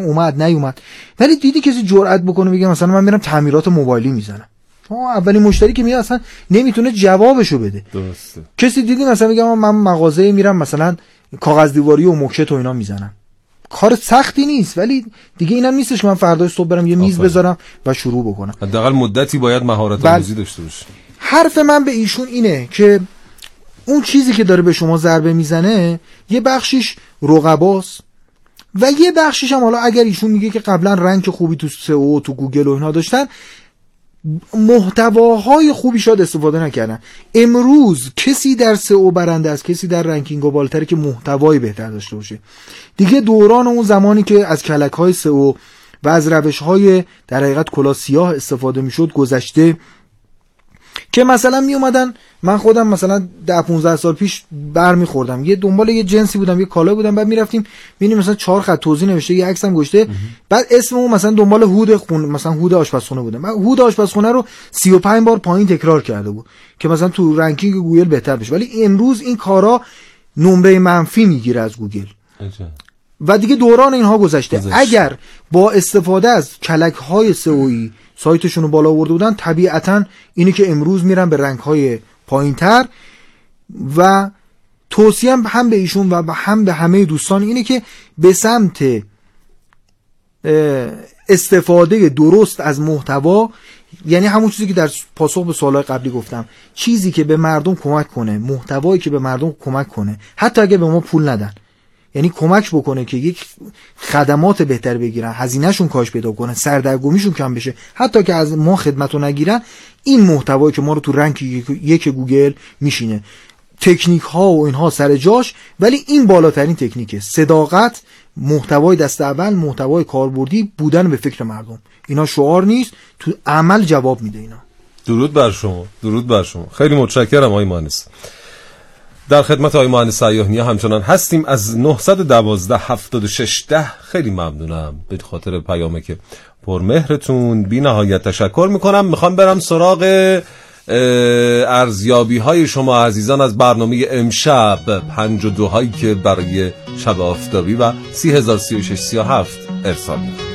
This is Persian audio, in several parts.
اومد نیومد. ولی دیدی کسی جرئت بکنه بگه مثلا من میرم تعمیرات موبایلی می‌زنم. اولین مشتری که میاد اصلا نمی‌تونه جوابشو بده. درسته. کسی دیدی مثلا میگم من مغازه میرم مثلا کاغذ دیواری و مکشت و اینا می‌زنم. کار سختی نیست ولی دیگه اینم نیستش که من فردا صبح برم یه میز آفرین. بذارم و شروع بکنم. حداقل مدتی باید مهارت بله. آموزی داشته باشه. حرف من به ایشون اینه که اون چیزی که داره به شما ضربه می‌زنه یه بخشیش رقباست. و یه بخشیش هم حالا اگر ایشون میگه که قبلا rank خوبی تو SEO تو گوگل و اینها داشتن محتواهای خوبی شاید استفاده نکردن. امروز کسی در SEO برنده است کسی در ranking و بالاتره که محتوای بهتر داشته باشه. دیگه دوران اون زمانی که از کلک های SEO و از روش های در حقیقت کلاه سیاه استفاده می‌شد گذشته که مثلا می اومدن من خودم مثلا ده 15 سال پیش برمیخوردم. یه دنبال یه جنسی بودم یه کالای بودم بعد می‌رفتیم می‌بینیم مثلا چهار خط توضیح نوشته یه عکسم گذاشته. بعد اسم اون مثلا دنبال هود خون مثلا هود آشپزخونه بودم. من هود آشپزخونه رو 35 بار پایین تکرار کرده بود که مثلا تو ranking گوگل بهتر بشه. ولی امروز این کارا نمره منفی می‌گیره از گوگل. و دیگه دوران اینها گذشته. گذشته. اگر با استفاده از کلک های SEO یی سایتشون رو بالا آورده بودن طبیعتا اینی که امروز میرن به رنگ های پایین تر و توصیه هم به ایشون و هم به همه دوستان اینه که به سمت استفاده درست از محتوا یعنی همون چیزی که در پاسخ به سوالای قبلی گفتم چیزی که به مردم کمک کنه محتوایی که به مردم کمک کنه حتی اگه به ما پول ندن. یعنی کمک بکنه که یک خدمات بهتر بگیرن هزینهشون کاش پیدا کنه سردرگمیشون کم بشه. حتی که از ما خدمت رو نگیرن این محتوایی که ما رو تو رنگ یک- گوگل میشینه. تکنیک ها و اینها سر جاش ولی این بالاترین تکنیکه. صداقت محتوای دست اول محتوای کاربردی بودن به فکر مردم. اینا شعار نیست تو عمل جواب میده اینا. درود بر شما درود بر شما. خیلی متشکرم آقای مهندس. در خدمت آقای مهندس سیاهنی همچنان هستیم. از 912 76 ده خیلی ممنونم. به خاطر پیامه که پرمهرتون بی نهایت تشکر می‌کنم. می‌خوام برم سراغ ارزیابی های شما عزیزان از برنامه امشب پنج و دوهایی که برای شب آفتابی و سی هزار سی و شش سی و هفت ارسال می‌کنم.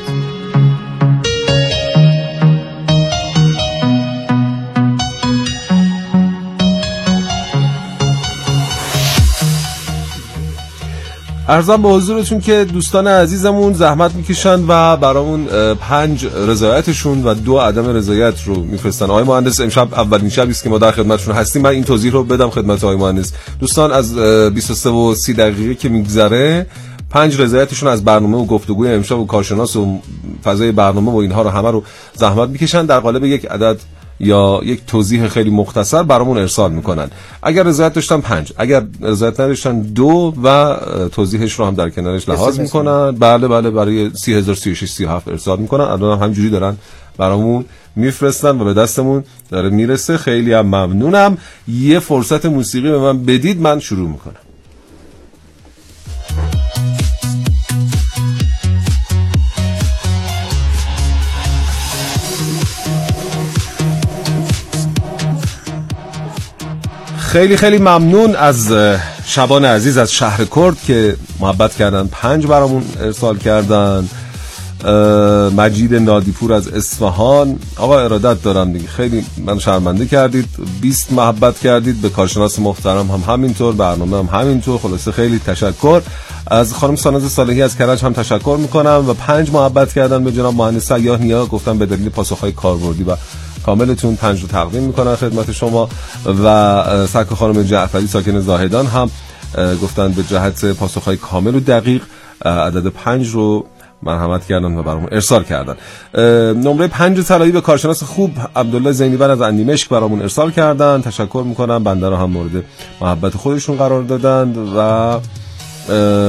ارزم به حضورتون که دوستان عزیزمون زحمت می‌کشن و برامون پنج رضایتشون و دو عدم رضایت رو میفرستن. آقای مهندس امشب اولین شبی است که ما در خدمتشون هستیم. من این توضیح رو بدم خدمت آقای مهندس. دوستان از اه، 23 و 30 دقیقه که میگذره پنج رضایتشون از برنامه و گفتگوی امشب و کارشناس و فضای برنامه و اینها رو همه رو زحمت می‌کشن. در قالب یک عدد یا یک توضیح خیلی مختصر برامون ارسال می‌کنن. اگر رضایت داشتن پنج. اگر رضایت نداشتن دو و توضیحش رو هم در کنارش لحاظ می‌کنن. بله بله برای 3036 37 ارسال می‌کنن. الان هم همجوری دارن برامون میفرستن و به دستمون داره می‌رسه. خیلی هم ممنونم. یه فرصت موسیقی به من بدید من شروع می‌کنم. خیلی خیلی ممنون از شبان عزیز از شهر کرد که محبت کردن پنج برامون ارسال کردن. مجید نادیپور از اصفهان. آقا ارادت دارم دیگه. خیلی من شرمنده کردید. 20 محبت کردید. به کارشناس محترم هم همینطور برنامه هم همینطور. خلاصه خیلی تشکر. از خانم ساناز صالحی از کرج هم تشکر می‌کنم. و پنج محبت کردن به جناب مهندس سیاه نیا. گفتم به دلیل پاسخهای کاربردی و کاملتون پنج رو تقدیم می‌کنن خدمت شما و سک خانم جعفری ساکن زاهدان هم گفتن به جهت پاسخهای کامل و دقیق عدد پنج رو مرحمت کردن و برامون ارسال کردن. نمره پنج طلایی به کارشناس خوب عبدالله زینیبر از اندیمشک برامون ارسال کردن. تشکر می‌کنم. بنده رو هم مورد محبت خودشون قرار دادند و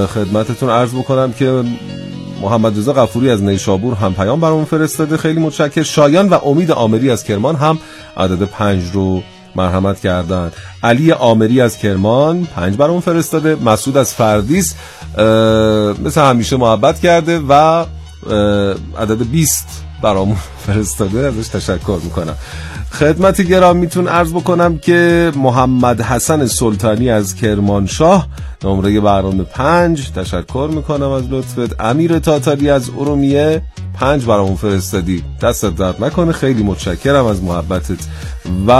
خدمتتون عرض بکنم که محمد رضا غفوری از نیشابور هم پیام برامون فرستاده. خیلی متشکر شایان و امید آمری از کرمان هم عدد پنج رو مرحمت کردن. علی آمری از کرمان پنج برامون فرستاده. مسعود از فردیس مثل همیشه محبت کرده و عدد 20 برامون فرستاده. ازش تشکر می‌کنم. خدمت گرامیتون عرض بکنم که محمد حسن سلطانی از کرمانشاه نمره برنامه پنج. تشکر می‌کنم از لطفت. امیر تاتاری از ارومیه. پنج برامون فرستادی. دست درد نکنه. خیلی متشکرم از محبتت. و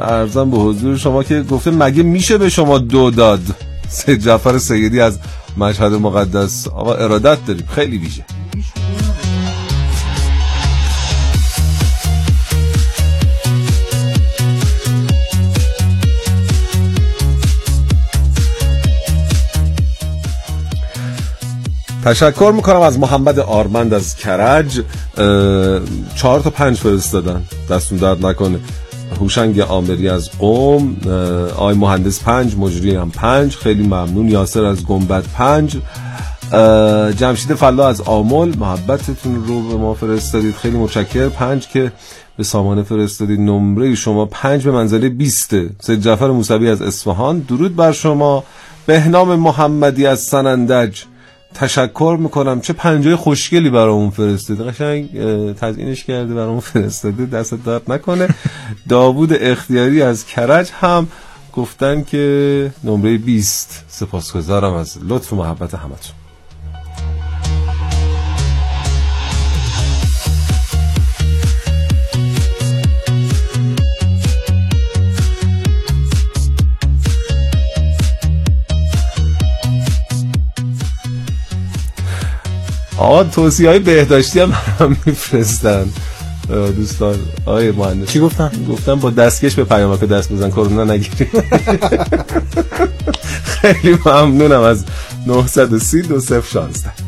ارزم به حضور شما که گفته مگه میشه به شما دو داد؟ سید جعفر سیدی از مشهد مقدس. آقا ارادت داریم. خیلی ویژه. تشکر می‌کنم از محمد آرمند از کرج. چهار تا پنج فرستادن. دستون درد نکنه. هوشنگ آمری از قوم آی مهندس پنج مجری هم پنج. خیلی ممنون. یاسر از گنبد پنج. جمشید فلا از آمل. محبتتون رو به ما فرستادید. خیلی متشکر پنج که به سامانه فرستادید. نمره شما پنج به منزله بیسته سید جعفر موسوی از اصفهان. درود بر شما. بهنام محمدی از سنندج. تشکر می‌کنم. چه پنجای خوشگلی برامون فرستاده. قشنگ تزیینش کرده برامون فرستاده. دست درد نکنه. داوود اختیاری از کرج هم گفتن که نمره 20 سپاسگزارم از لطف و محبت همتون. آقا توصیه های بهداشتی هم برام میفرستن. دوستان آقای مهندس. چی گفتن؟ گفتن با دستکش به پیامک دست بزن کرونا نگیری. خیلی ممنونم از 930 2016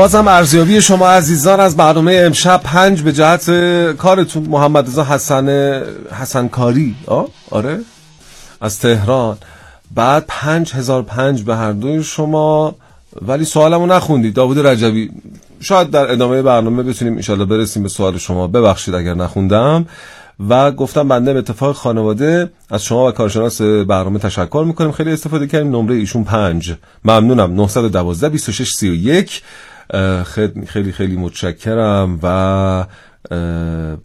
بازم ارزیابی شما عزیزان از برنامه امشب پنج به جهت کارتون محمد رضا حسن حسن کاری. آره. از تهران. بعد پنج هزار پنج به هر دوی شما. ولی سوالمو نخوندید. داوود رجبی شاید در ادامه برنامه بتونیم انشالله برسیم به سوال شما. ببخشید اگر نخوندم. و گفتم بنده به اتفاق خانواده. از شما و کارشناس برنامه تشکر می‌کنیم. خیلی استفاده کردیم. نمره ایشون پنج. ممنونم. 912 26 31 خیلی خیلی متشکرم و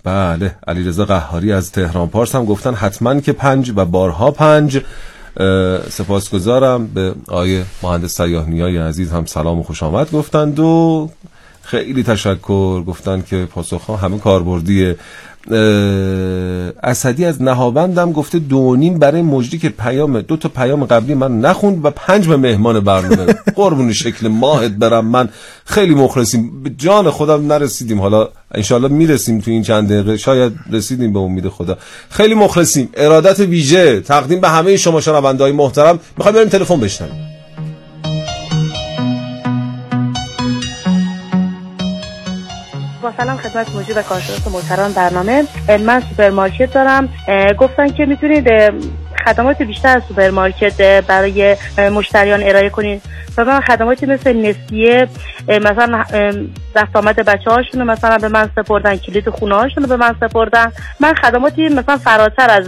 بله علیرضا قهاری از تهران پارس هم گفتن حتما که پنج و بارها پنج. سپاسگزارم. به آیه مهندس سیاه نیای عزیز هم سلام و خوش آمد گفتند و خیلی تشکر گفتن که پاسخ همه کاربردیه اسدی از نهاوندم گفته دونیم برای مجری که پیام دو تا پیام قبلی من نخوند و پنج به مهمان برنامه قربون شکل ماهت برم. من خیلی مخلصیم. به جان خودم نرسیدیم. حالا انشالله می‌رسیم تو این چند دقیقه. شاید رسیدیم به امید خدا. خیلی مخلصیم. ارادت ویژه. تقدیم به همه شما شنوندههای محترم. می‌خوایم بریم تلفن بشنویم. با سلام خدمت مجری و کارشناس محترم برنامه. من سوپرمارکت دارم. گفتن که می‌تونید خدمات بیشتر از سوپرمارکت برای مشتریان ارائه کنید. مثلا خدماتی مثل نسیه مثلا دست آمد بچه هاشون مثلا به من سپردن کلید خونه هاشون به من سپردن. من خدماتی مثلا فراتر از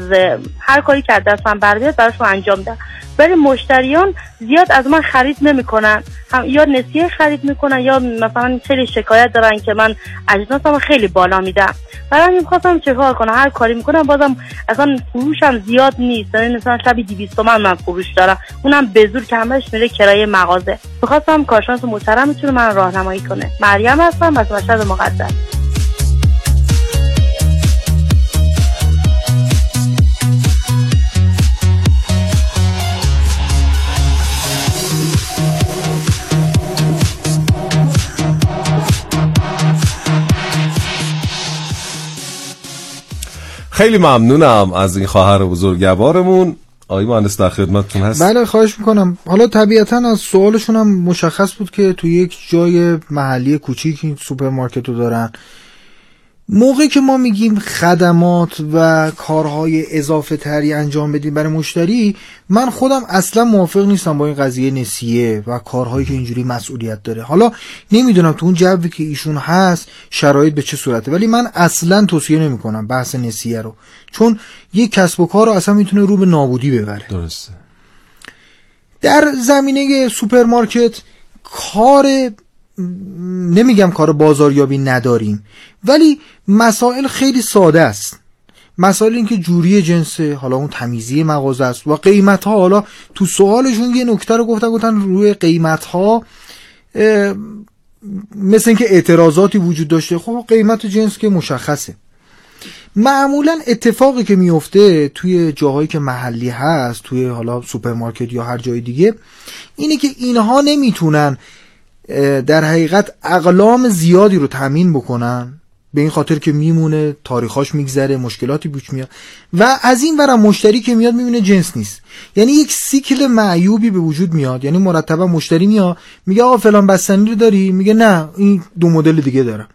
هر کاری که دستم برمیاد براشون انجام دادم. ولی مشتریان زیاد از من خرید نمی‌کنن. هم یا نسیه خرید می‌کنن یا مثلا خیلی شکایت دارن که من اجناسم خیلی بالا میدم. برای همین خواستم چه کار کنم؟ هر کاری می‌کنم بازم اصلا فروشم زیاد نیست. یعنی مثلا شبی 200 تومن من فروش دارم. اونم به زور که همش میره کرایه مغازه می‌خواستم کارشناس محترم می‌تونه من راهنمایی کنه. مریم هستم از مشهد مقدس. خیلی ممنونم از این خواهر بزرگوارمون. آقای مهندس در خدمتتون هست بله خواهش می‌کنم. حالا طبیعتا از سوالشون هم مشخص بود که تو یک جای محلی کوچیک این سوپرمارکت رو دارن. موقع که ما میگیم خدمات و کارهای اضافه تری انجام بدیم برای مشتری من خودم اصلا موافق نیستم با این قضیه نسیه و کارهایی که اینجوری مسئولیت داره. حالا نمی‌دونم تو اون جوی که ایشون هست شرایط به چه صورته ولی من اصلا توصیه نمی‌کنم بحث نسیه رو. چون یک کسب و کار رو اصلا می‌تونه رو به نابودی ببره. درسته. در زمینه سوپرمارکت کار نمیگم کار بازاریابی نداریم ولی مسائل خیلی ساده است. مسائل اینکه جوری جنسه حالا اون تمیزی مغازه است و قیمت ها حالا تو سوالشون یه نکته رو گفتن گفتن روی قیمت ها مثل اینکه اعتراضاتی وجود داشته. خب قیمت جنس که مشخصه. معمولا اتفاقی که میفته توی جاهایی که محلی هست توی حالا سوپرمارکت یا هر جای دیگه اینه که اینها نمی‌تونن در حقیقت اقلام زیادی رو تامین بکنن. به این خاطر که میمونه تاریخاش میگذره مشکلاتی پیش میاد. و از اینورم مشتری که میاد می‌بینه جنس نیست. یعنی یک سیکل معیوبی به وجود میاد. یعنی مرتبا مشتری میاد میگه آقا فلان بستنی رو داری؟ میگه نه این دو مدل دیگه دارم.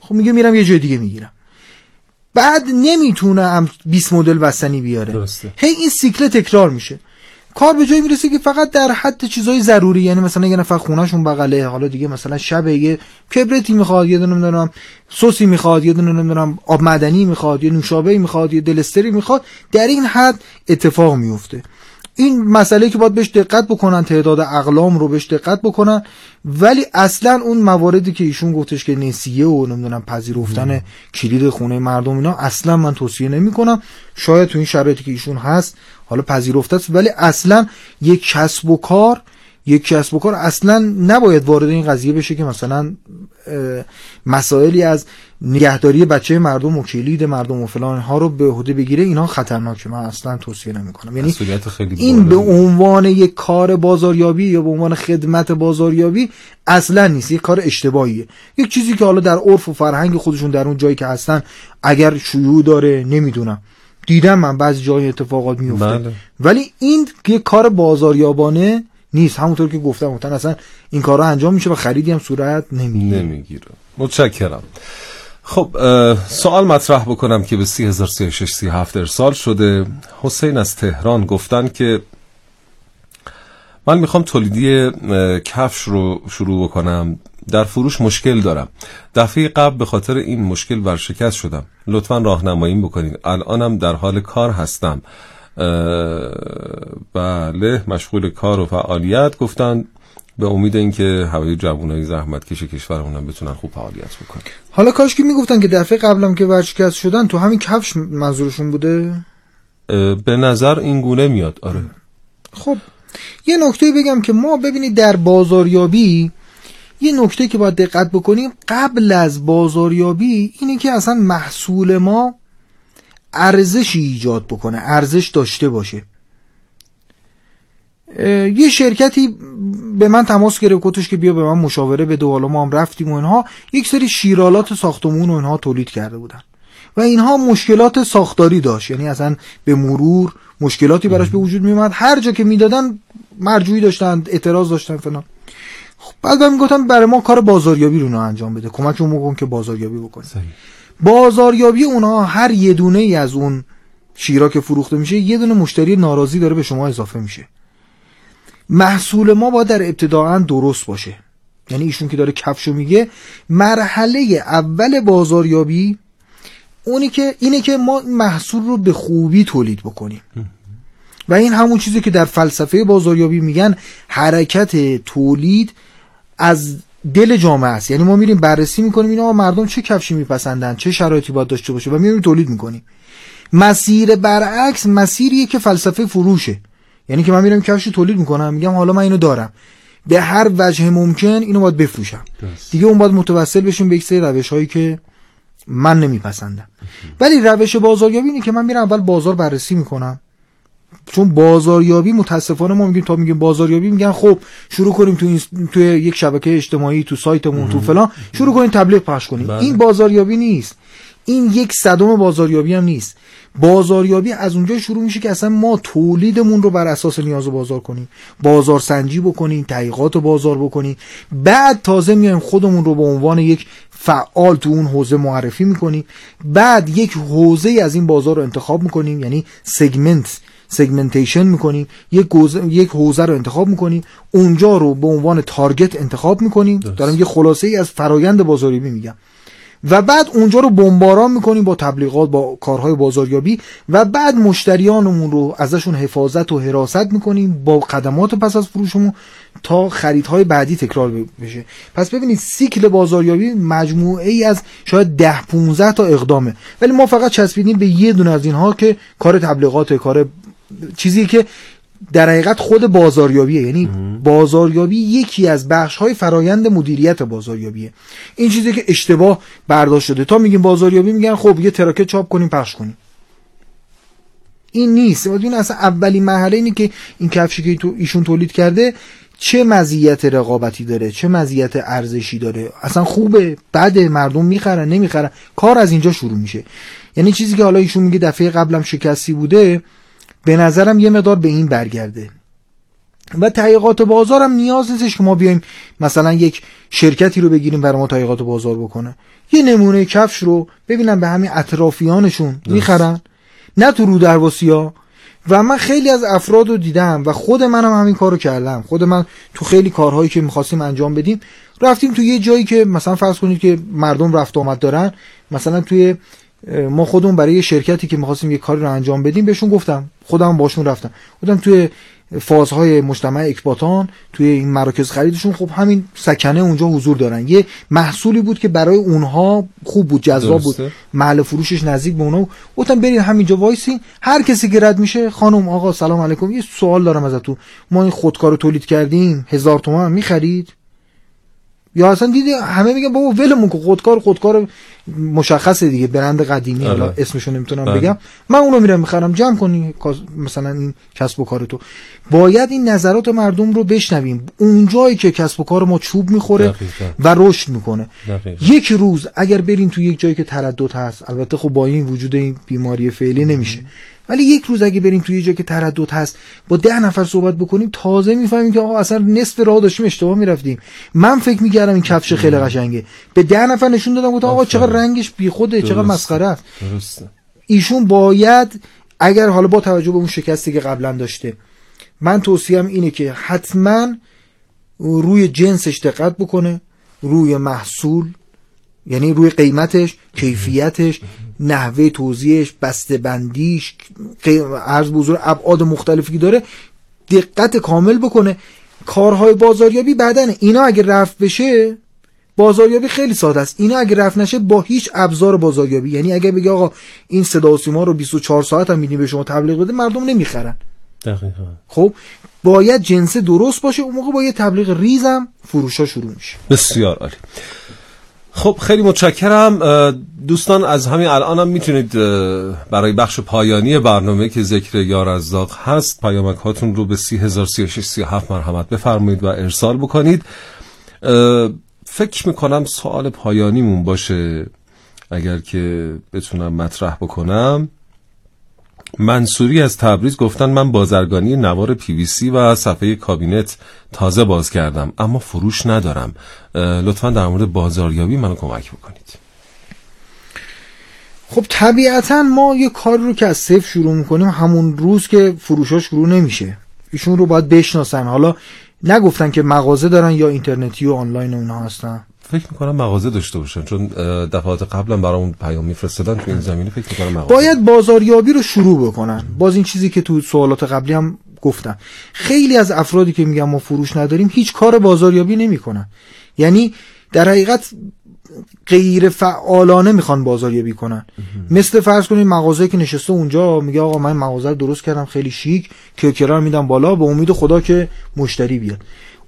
خب میگه میرم یه جای دیگه می‌گیرم. بعد نمی‌تونه 20 مدل بستنی بیاره. درسته. هی این سیکل تکرار میشه. کار به جایی می‌رسه که فقط در حد چیزای ضروری یعنی مثلا یه نفر خونهشون بغله حالا دیگه مثلا شب یه کبرتی می‌خواد یه دونه نمی‌دونم سوسی می‌خواد یه دونه نمی‌دونم آب معدنی می‌خواد یه نوشابه می‌خواد یه دلستری می‌خواد در این حد اتفاق میفته این مسئله که باید بهش دقت بکنن تعداد اقلام رو بهش دقت بکنن. ولی اصلا اون مواردی که ایشون گفتش که نسیه و نمی‌دونم پذیرفتن کلید خونه مردم اینا اصلا من توصیه نمی کنم شاید تو این شرایطی که ایشون هست حالا پذیرفته است. ولی اصلا یک کسب و کار یک کسب و کار اصلا نباید وارد این قضیه بشه که مثلا مسائلی از نگهداری بچه مردم و کلید مردم و فلان ها رو به عهده بگیره اینا خطرناکه. من اصلا توصیه نمی کنم یعنی خیلی این به عنوان یک کار بازاریابی یا به عنوان خدمت بازاریابی اصلا نیست. یک کار اشتباهیه. یک چیزی که حالا در عرف و فرهنگ خودشون در اون جایی که هستن اگر شیوع داره نمی‌دونم. دیدم من بعضی جای اتفاقات میفته. بله. ولی این یک کار بازاریابانه نیست. همونطور که گفتم گفتن اصلا این کارا انجام میشه و خریدی هم صورت نمی‌گیره. نمی‌گیره. متشکرم. خب سوال مطرح بکنم که به 3036 ارسال شده. حسین از تهران گفتن که من می‌خوام تولیدی کفش رو شروع بکنم. در فروش مشکل دارم. دفعه قبل به خاطر این مشکل ورشکست شدم. لطفا راهنماییم بکنید الانم در حال کار هستم. بله مشغول کار و فعالیت. گفتن به امید اینکه همه جوانای زحمت کش کشورمون بتونن خوب فعالیت بکنن. حالا کاش که می‌گفتن که دفعه قبلم که ورشکست شدن تو همین کفش منظورشون بوده؟ به نظر این گونه میاد. آره. خب یه نکته بگم که ما ببینید در بازاریابی یه نکته که باید دقت بکنیم قبل از بازاریابی اینه که اصلا محصول ما ارزشی ایجاد بکنه ارزش داشته باشه. یه شرکتی به من تماس گرفت گفتش که بیا به من مشاوره بده حالا ما هم رفتیم و اینها. یک سری شیرالات ساختمون و اینها تولید کرده بودن. و اینها مشکلات ساختاری داشت یعنی اصلا به مرور مشکلاتی براش به وجود میومد هر جا که می‌دادن مرجوعی داشتن اعتراض داشتن فلان. خب بعد من می‌گفتم برای ما کار بازاریابی رو انجام بده. کمکمون بکن که بازاریابی بکنه بازاریابی اونها هر یه دونه ای از اون شیرا که فروخته میشه یه دونه مشتری ناراضی داره به شما اضافه میشه. محصول ما با در ابتداعا درست باشه. یعنی ایشون که داره کفشو میگه مرحله اول بازاریابی اونی که اینه که ما محصول رو به خوبی تولید بکنیم. و این همون چیزی که در فلسفه بازاریابی میگن حرکت تولید از دل جامعه است. یعنی ما میریم بررسی می‌کنیم اینا مردم چه کفشی میپسندن؟ چه شرایطی باید داشته باشه؟ و میریم تولید می‌کنیم. مسیر برعکس مسیریه که فلسفه فروشه. یعنی که من میرم کفش تولید می‌کنم میگم حالا من اینو دارم. به هر وجه ممکن اینو باید بفروشم. دیگه اون باید متوسل بشیم به یک سری روش هایی که من نمیپسندم. ولی روش بازاریابی اینه که من میرم اول بازار بررسی می‌کنم. چون بازاریابی متاسفانه ما میگیم تا میگیم بازاریابی میگن خب شروع کنیم تو این تو یک شبکه اجتماعی تو سایتمون تو فلان شروع کنیم تبلیغ پخش کنیم. بله. این بازاریابی نیست. این یک صدم بازاریابی هم نیست. بازاریابی از اونجا شروع میشه که اصلا ما تولیدمون رو بر اساس نیاز بازار کنیم. بازار سنجی بکنیم تحقیقات بازار بکنیم. بعد تازه میایم خودمون رو به عنوان یک فعال تو اون حوزه معرفی می‌کنیم. بعد یک حوزه از این بازار رو انتخاب می‌کنیم یعنی segment segmentation می‌کنیم یک, یک حوزه رو انتخاب می‌کنیم اونجا رو به عنوان target انتخاب می‌کنیم دارم یه خلاصه ای از فرایند بازاریابی میگم. و بعد اونجا رو بمباران می‌کنیم با تبلیغات با کارهای بازاریابی و بعد مشتریانمون رو ازشون حفاظت و حراست می‌کنیم با خدمات پس از فروشمون تا خریدهای بعدی تکرار بشه. پس ببینید سیکل بازاریابی مجموعه ای از شاید ده 15 تا اقدامه. ولی ما فقط چسبیدیم به یه دونه از اینها که کار تبلیغات کار چیزی که در حقیقت خود بازاریابیه. یعنی بازاریابی یکی از بخش های فرایند مدیریت بازاریابیه. این چیزی که اشتباه برداشت شده. تا میگیم بازاریابی میگن خب یه تراکت چاپ کنیم پخش کنیم. این نیست. این اصلا اولین مرحله اینه که این کفشی که ایشون تولید کرده چه مزیت رقابتی داره چه مزیت ارزشی داره. اصلا خوبه. بعد مردم می‌خرن نمی‌خرن. کار از اینجا شروع میشه. یعنی چیزی که حالا ایشون میگه دفعه قبلم شکستی بوده به نظرم یه مقدار به این برگرده. و تحقیقات بازار هم نیاز نیستش که ما بیایم مثلا یک شرکتی رو بگیریم برای ما تحقیقات بازار بکنه. یه نمونه کفش رو ببینم به همین اطرافیانشون می‌خرن. نه تو رو درواسی ها و من خیلی از افراد رو دیدم و خود منم هم همین کارو کردم. خود من تو خیلی کارهایی که می‌خواستیم انجام بدیم رفتیم تو یه جایی که مثلا فرض کنید که مردم رفت آمد دارن مثلا توی ما خودمون برای شرکتی که می‌خواستیم یه کاری رو انجام بدیم بهشون گفتم. خودم باشون رفتم. گفتم توی فازهای مجتمع اکباتان توی این مراکز خریدشون خب همین سکنه اونجا حضور دارن. یه محصولی بود که برای اونها خوب بود جذاب بود. محل فروشش نزدیک به اونها گفتم برید همینجا وایسین. هر کسی که رد میشه خانم آقا سلام علیکم. یه سوال دارم ازتون. ما این خودکار رو تولید کردیم هزار تومن می‌خرید؟ یا اصلا دیدی همه میگن بابا ولمون که خودکار خودکار مشخصه دیگه برند قدیمی حالا آره. اسمشو نمی‌تونم بله. بگم. من اونو میرم می‌خرم جمع کنی مثلا این کسب و کار تو. باید این نظرات مردم رو بشنویم. اون جایی که کسب و کار ما چوب می‌خوره و رشد می‌کنه. یک روز اگر بریم تو یک جایی که تردد هست البته خب با این وجود این بیماری فعلی نمیشه. ولی یک روز اگه بریم توی جایی که تردد هست با ده نفر صحبت بکنیم تازه می‌فهمیم که آقا اصلا نصف راه داشتیم اشتباه می‌رفتیم. من فکر می‌کردم این کفش خیلی قشنگه. به ده نفر نشون دادم گفتم آقا چقدر رنگش بیخوده چقدر مسخره است. ایشون باید اگر حالا با توجه به اون شکستی که قبلا داشته من توصیم اینه که حتما روی جنسش دقت بکنه روی محصول یعنی روی قیمتش کیفیتش نحوه توضیحش بسته بندیش عرض بزرگ ابعاد مختلفی داره دقت کامل بکنه. کارهای بازاریابی بعدن اینا اگه رفت بشه بازاریابی خیلی ساده است. اینا اگه رفت نشه با هیچ ابزار بازاریابی. یعنی اگه بگه آقا این صدا و سیما رو 24 ساعت هم میدیم به شما تبلیغ بده مردم نمی‌خرن. دقیقا. خب باید جنس درست باشه. اون موقع با یه تبلیغ ریزم فروشا شروع میشه. بسیار عالی. خب خیلی متشکرم. دوستان از همین الان هم می‌تونید برای بخش پایانی برنامه که ذکر یار از داغ هست پیامک هاتون رو به 303637 مرحمت بفرمایید و ارسال بکنید. فکر می‌کنم سوال پایانیمون باشه اگر که بتونم مطرح بکنم. منصوری از تبریز گفتن من بازرگانی نوار پی وی سی و صفحه کابینت تازه باز کردم اما فروش ندارم. لطفا در مورد بازاریابی منو کمک بکنید. خب طبیعتا ما یه کار رو که از صفر شروع می‌کنیم همون روز که فروشاش شروع نمیشه. ایشون رو باید بشناسن. حالا نگفتن که مغازه دارن یا اینترنتی و آنلاین اونها هستن. فکر می‌کنم مغازه داشته باشن چون دفعات قبلا برامون پیام میفرستادن تو این زمینه فکر می‌کنم مغازه. باید بازاریابی رو شروع بکنن. باز این چیزی که تو سوالات قبلی هم گفتم. خیلی از افرادی که میگن ما فروش نداریم هیچ کار بازاریابی نمی‌کنن. یعنی در حقیقت غیر فعالانه می‌خوان بازاریابی کنن. مثل فرض کنید مغازه که نشسته اونجا میگه آقا من مغازه درست کردم خیلی شیک کرکرا میدم بالا به امید خدا که مشتری بیاد.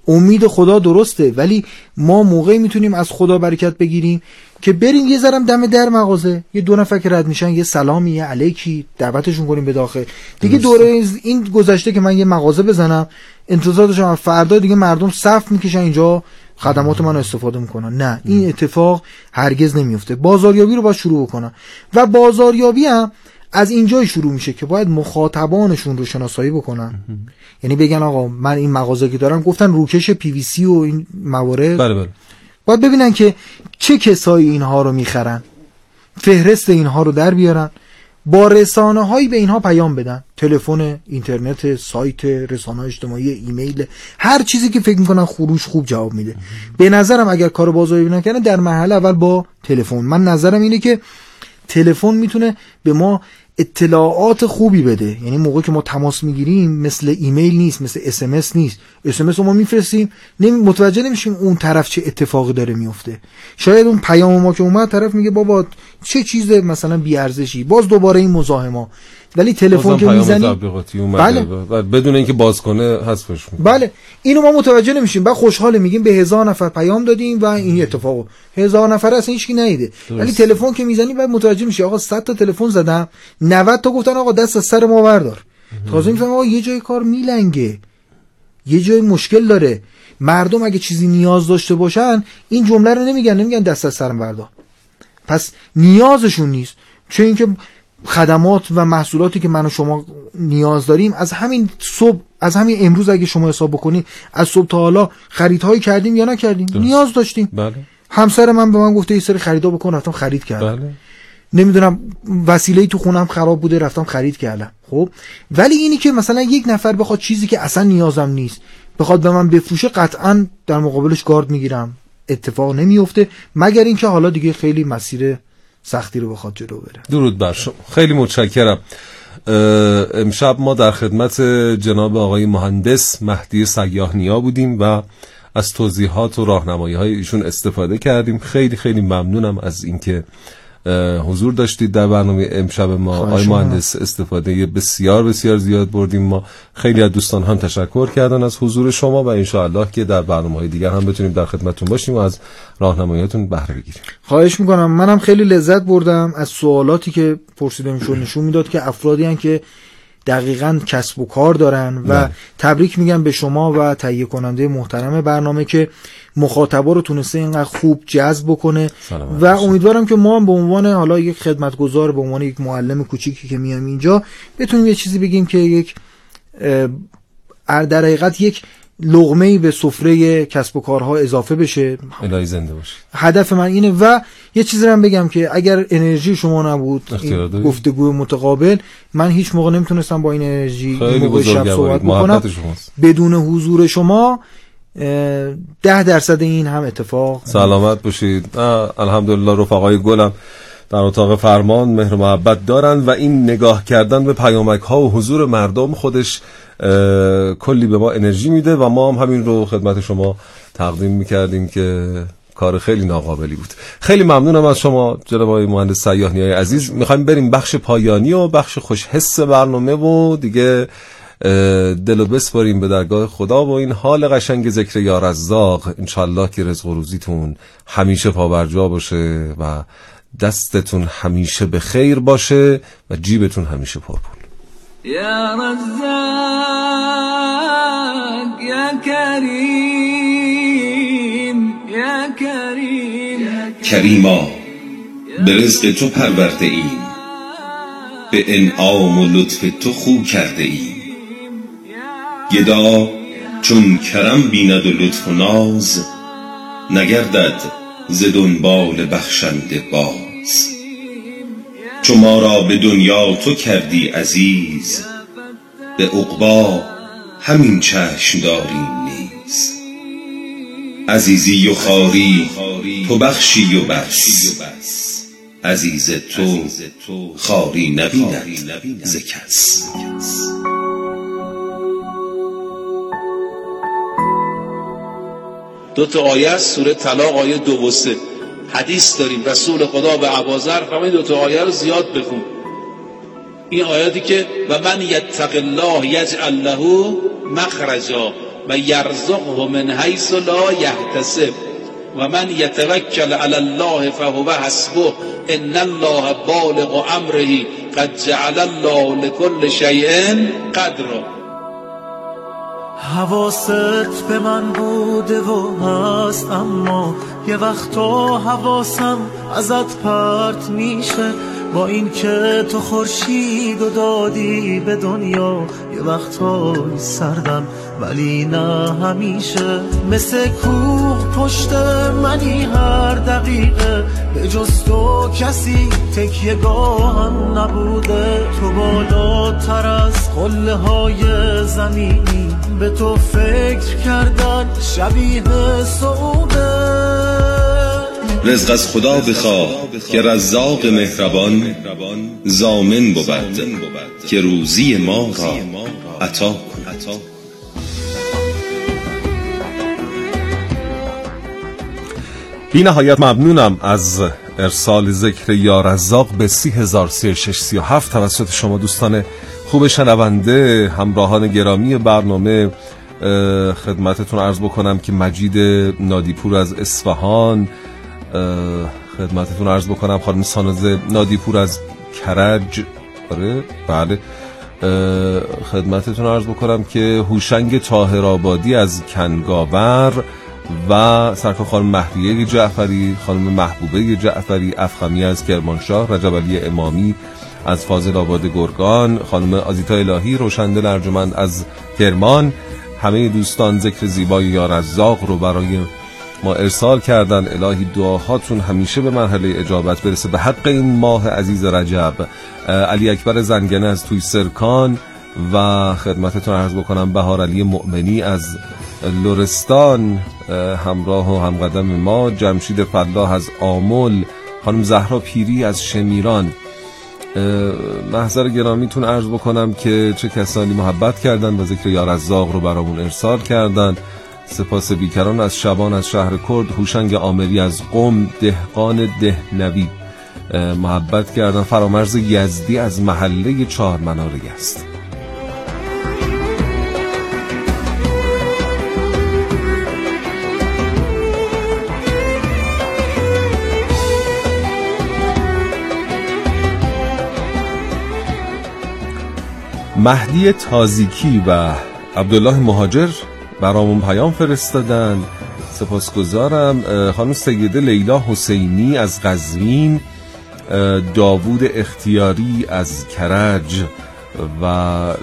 امید خدا درسته ولی ما موقعی می‌تونیم از خدا برکت بگیریم که بریم یه ذرم دم در مغازه یه دو نفر که رد میشن یه سلامی یه علیکی دعوتشون کنیم به داخل. دیگه دوره این گذشته که من یه مغازه بزنم انتظار داشتم فردا دیگه مردم صف می‌کشن اینجا خدمات من استفاده می‌کنن. نه این اتفاق هرگز نمیفته بازاریابی رو باید شروع بکنن. و بازاریابی هم از اینجای شروع میشه که باید مخاطبانشون رو شناسایی بکنن. یعنی بگن آقا من این مغازه که دارم گفتن روکش پی وی سی و این موارد. بله بله. باید ببینن که چه کسایی اینها رو می‌خرن. فهرست اینها رو در بیارن. با رسانه هایی به اینها پیام بدن. تلفن اینترنت سایت رسانه اجتماعی ایمیل هر چیزی که فکر می‌کنن خروش خوب جواب میده. به نظرم اگر کار بازاریابی نکنه در محل اول با تلفن. من نظرم اینه که تلفن می‌تونه به ما اطلاعات خوبی بده. یعنی موقعی که ما تماس می‌گیریم مثل ایمیل نیست مثل اس نیست. اس رو ما میفرستیم. نمی متوجه نمیشیم اون طرف چه اتفاقی داره میفته شاید اون پیام ما که اومد طرف میگه بابا چه چیز مثلا بی ارزشی باز دوباره این مزاحما ولی تلفن که می‌زنی؟ بله. بدون اینکه باز کنه حذفش بله. اینو ما متوجه نمیشیم. بعد خوشحال میگیم به هزار نفر پیام دادیم و این اتفاق. هزار نفر اصلا هیچکی نیده. ولی تلفن که می‌زنی بعد متوجه میشی. آقا 100 تا تلفن زدم. 90 تا گفتن آقا دست از سر ما بردار. تازه می‌فهمم آقا یه جای کار میلنگه. یه جای مشکل داره. مردم اگه چیزی نیاز داشته باشن این جمله رو نمیگن. نمیگن دست از سرم بردار. پس نیازشون نیست. چون اینکه خدمات و محصولاتی که من و شما نیاز داریم از همین صبح از همین امروز اگه شما حساب بکنید از صبح تا حالا خریدهایی کردیم یا نکردیم؟ نیاز داشتیم. بله. همسر من به من گفته یه سری خریدا بکن رفتم خرید کردم. بله. نمی‌دونم وسیله تو خونم خراب بوده رفتم خرید کردم. خب؟ ولی اینی که مثلا یک نفر بخواد چیزی که اصلا نیازم نیست بخواد به من بفروشه قطعا در مقابلش گارد می‌گیرم. اتفاق نمیفته مگر اینکه حالا دیگه خیلی مسیر سختی رو بخواد جلو بره. درود بر شما. خیلی متشکرم. امشب ما در خدمت جناب آقای مهندس مهدی سیاهنیا بودیم و از توضیحات و راهنمایی های ایشون استفاده کردیم. خیلی خیلی ممنونم از اینکه حضور داشتید در برنامه امشب ما. آقای مهندس استفاده بسیار بسیار زیاد بردیم ما. خیلی از دوستان هم تشکر کردن از حضور شما و انشاءالله که در برنامه های دیگر هم بتونیم در خدمتتون باشیم و از راهنماییاتون بهره بگیریم. خواهش می‌کنم. منم خیلی لذت بردم از سوالاتی که پرسیده می‌شد نشون می‌داد که افرادی هن که دقیقا کسب و کار دارن و نه. تبریک میگم به شما و تهیه کننده محترم برنامه که مخاطبا رو تونسته اینقدر خوب جذب بکنه. و امیدوارم که ما هم به عنوان حالا یک خدمتگزار به عنوان یک معلم کوچیکی که میام اینجا بتونیم یه چیزی بگیم که یک در حقیقت یک لغمه به سفره کسب و کارها اضافه بشه. الهی زنده باشه هدف من اینه و یه چیزی هم بگم که اگر انرژی شما نبود گفتگو متقابل من هیچ موقع نمی‌تونستم با این انرژی این موقع شب صحبت بکنم. بدون حضور شما ده درصد این هم اتفاق سلامت باشید. الحمدلله رفقای گلم در اتاق فرمان مهر محبت دارن و این نگاه کردن به پیامک ها و حضور مردم خودش کلی به ما انرژی میده و ما هم همین رو خدمت شما تقدیم می‌کردیم که کار خیلی ناقابلی بود. خیلی ممنونم از شما جناب آقای مهندس سیاهنی های عزیز. می‌خوایم بریم بخش پایانی و بخش خوش حس برنامه و دیگه دل بسپاریم به درگاه خدا و این حال قشنگ ذکر یا رزاق. انشالله که رزق و روزیتون همیشه پابرجا باشه و دستتون همیشه به خیر باشه و جیبتون همیشه پرپول. یا رزاق یا کریم کریما به رزق تو پرورده ایم. به انعام و لطف تو خوب کرده ایم. گدا چون کرم بیند و لطف و ناز نگردد ز دنبال بخشنده باز. چو ما را به دنیا تو کردی عزیز به عقبا همین چشم داریم. عزیزی و خاری تو بخشی و بس. عزیز تو خاری نبیند. ز کس دو تا آیه است سوره طلاق آیه دو و سه. حدیث داریم رسول خدا به عبازر فرمود دو تا آیه رو زیاد بخون. این آیاتی که و من یتق الله یجعل له مخرجا و یرزقه من حیث لا یحتسب. و من یتوکل علی الله فهو حسبه. ان الله بالغ امره. قد جعل الله لكل شیء قدرا حواست به من بوده و هست اما یه وقتا حواسم ازت پرت میشه. با این که تو خورشید و دادی به دنیا یه وقتا سردم ولی نه همیشه. مثل کوه پشت منی هر دقیقه به جز تو کسی تکیه گاهم نبوده. تو بالاتر از قله های زمینی به تو فکر کردن شبیه سعوده رزق از خدا بخواه که رزاق مهربان زامن بود که روزی ما را عطا بی نهایت ممنونم از ارسال ذکر یا رزاق به سی هزار سی هفت توسط شما دوستان خوب شنونده همراهان گرامی برنامه خدمتتون عرض بکنم که مجید نادیپور از اصفهان خدمتتون عرض بکنم. خانم سانوزه نادیپور از کرج. آره بله. خدمتتون عرض بکنم که هوشنگ تاهرآبادی از کنگاور و سرکار خانم مهدیه جعفری خانم محبوبه جعفری افخمی از کرمانشاه رجب علی امامی از فاضل آباد گرگان خانم آزیتا الهی روشندل ارجمند از کرمان. همه دوستان ذکر زیبای رزاق رو برای ما ارسال کردن الهی دعاهاتون همیشه به مرحله اجابت برسه. به حق این ماه عزیز رجب علی اکبر زنگنه از توی سرکان و خدمتتون عرض بکنم بهار علی مؤمنی از لورستان همراه و همقدم ما جمشید فلاح از آمل خانم زهرا پیری از شمیران. محضر گرامیتون عرض بکنم که چه کسانی محبت کردن و ذکر یار رو برامون ارسال کردن. سپاس بیکران از شبان از شهر کرد. هوشنگ آمری از قم دهقان دهنوی. محبت کردن فرامرز یزدی از محله چهار مناره است. مهدی تازیکی و عبدالله مهاجر برامون پیام فرستادن. سپاسگزارم. خانم سیده لیلا حسینی از قزوین داوود اختیاری از کرج و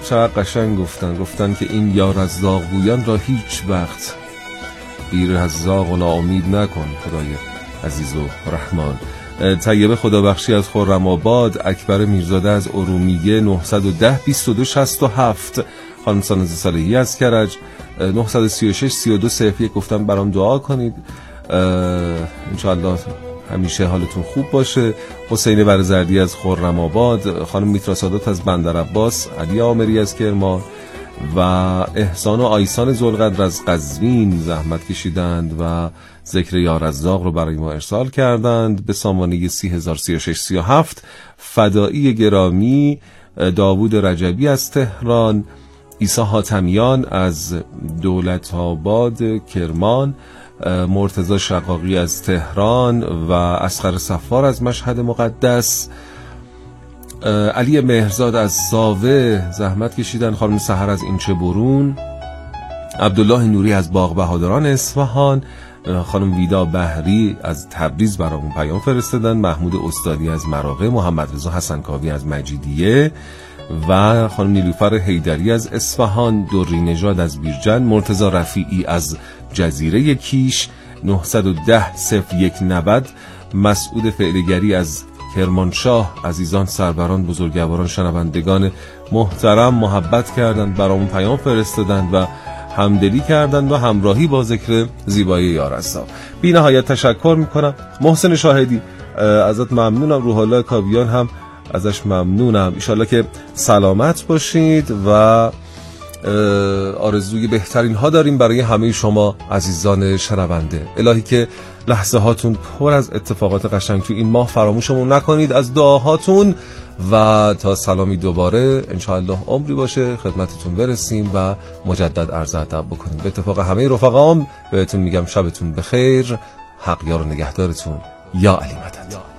چقدر قشنگ گفتن. گفتن که این یار از بویان را هیچ وقت بیر از زاغ و ناامید نکن خدای عزیز و رحمان. طیبه خدابخشی از خورم آباد اکبر میرزاده از ارومیه 910 22 67 خانم سانز صالحی از کرج. 936 32 01 گفتم برام دعا کنید. انشاءالله همیشه حالتون خوب باشه. حسین برزردی از خرم آباد خانم میترا سادات از بندر عباس علی آمری از کرمان و احسان و آیسان زلقدر از قزوین زحمت کشیدند و ذکر یارزاق رو برای ما ارسال کردند. به سامانه 303637 فدایی گرامی داوود رجبی از تهران ایسا حاتمیان از دولت آباد کرمان مرتزا شقاقی از تهران و اسخر سفار از مشهد مقدس. علی مهرزاد از ساوه زحمت کشیدن خانم سهر از اینچه برون عبدالله نوری از باغ بهادران اصفهان خانم ویدا بهری از تبریز برامون پیام فرستادن محمود استادی از مراغه محمد رضا حسنکاوی از مجیدیه. و خانم نیلوفر حیدری از اصفهان دوری نژاد از بیرجن مرتزا رفیعی از جزیره کیش 910 0190 مسعود فعلگری از کرمانشاه عزیزان سروران بزرگواران شنوندگان محترم محبت کردند برامون پیام فرستادند و همدلی کردند و همراهی با ذکر زیبایی یار هستم بی نهایت تشکر می‌کنم. محسن شاهدی ازت ممنونم. روح کابیان هم ازش ممنونم. ایشالله که سلامت باشید و آرزوی بهترین ها داریم برای همه شما عزیزان شنونده. الهی که لحظه هاتون پر از اتفاقات قشنگ تو این ماه فراموشمون نکنید از دعاهاتون و تا سلامی دوباره انشاءالله عمری باشه خدمتتون برسیم و مجدد عرض ادب بکنیم. به اتفاق همه رفقام بهتون میگم شبتون بخیر. حق یار و نگهدارتون. یا علی مدد.